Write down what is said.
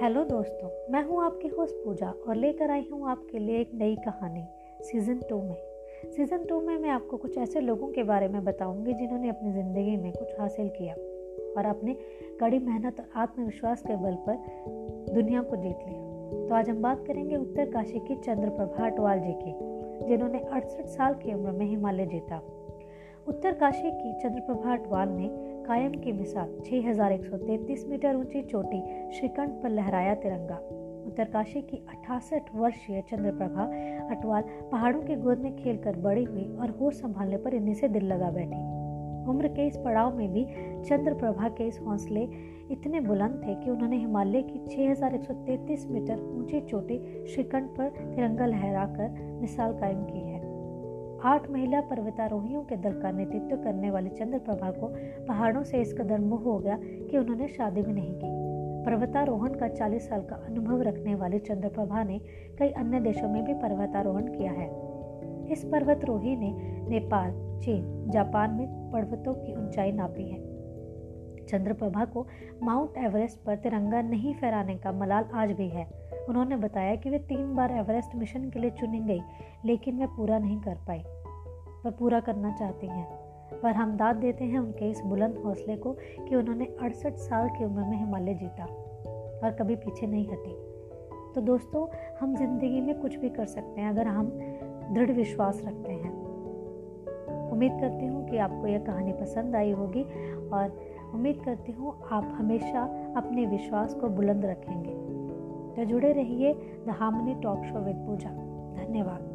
Hello दोस्तों, मैं हूँ आपकी होस्ट पूजा और लेकर आई हूँ आपके लिए एक नई कहानी सीज़न टू में। सीज़न टू में मैं आपको कुछ ऐसे लोगों के बारे में बताऊँगी जिन्होंने अपनी ज़िंदगी में कुछ हासिल किया और अपने कड़ी मेहनत और आत्मविश्वास के बल पर दुनिया को जीत लिया। तो आज हम बात करेंगे उत्तर काशी की चंद्रप्रभा अटवाल जी की, जिन्होंने अड़सठ साल की उम्र में हिमालय जीता। उत्तर काशी की चंद्रप्रभा अटवाल ने कायम की मिसाल 6133 मीटर ऊँची चोटी श्रीकंठ पर लहराया तिरंगा। उत्तरकाशी की अठासठ वर्षीय चंद्रप्रभा अटवाल पहाड़ों के गोद में खेलकर बड़ी हुई और होश संभालने पर इन्हीं से दिल लगा बैठी। उम्र के इस पड़ाव में भी चंद्रप्रभा के इस हौसले इतने बुलंद थे कि उन्होंने हिमालय की 6133 मीटर ऊँची चोटी श्रीकंठ पर तिरंगा लहराकर मिसाल कायम की है। आठ महिला पर्वतारोहियों के दल का नेतृत्व करने वाली चंद्रप्रभा को पहाड़ों से इस कदर मोह हो गया कि उन्होंने शादी भी नहीं की। पर्वतारोहण का 40 साल का अनुभव रखने वाली चंद्रप्रभा ने कई अन्य देशों में भी पर्वतारोहण किया है। इस पर्वतरोही ने नेपाल, चीन, जापान में पर्वतों की ऊंचाई नापी है। चंद्रप्रभा को माउंट एवरेस्ट पर तिरंगा नहीं फहराने का मलाल आज भी है। उन्होंने बताया कि वे तीन बार एवरेस्ट मिशन के लिए चुनी गई, लेकिन वे पूरा नहीं कर पाई। वह पूरा करना चाहती हैं। पर हम दाद देते हैं उनके इस बुलंद हौसले को कि उन्होंने अड़सठ साल की उम्र में हिमालय जीता और कभी पीछे नहीं हटी। तो दोस्तों, हम ज़िंदगी में कुछ भी कर सकते हैं अगर हम दृढ़ विश्वास रखते हैं। उम्मीद करती हूँ कि आपको यह कहानी पसंद आई होगी और उम्मीद करती हूँ आप हमेशा अपने विश्वास को बुलंद रखेंगे। तो जुड़े रहिए the harmony talk show with Pooja धन्यवाद।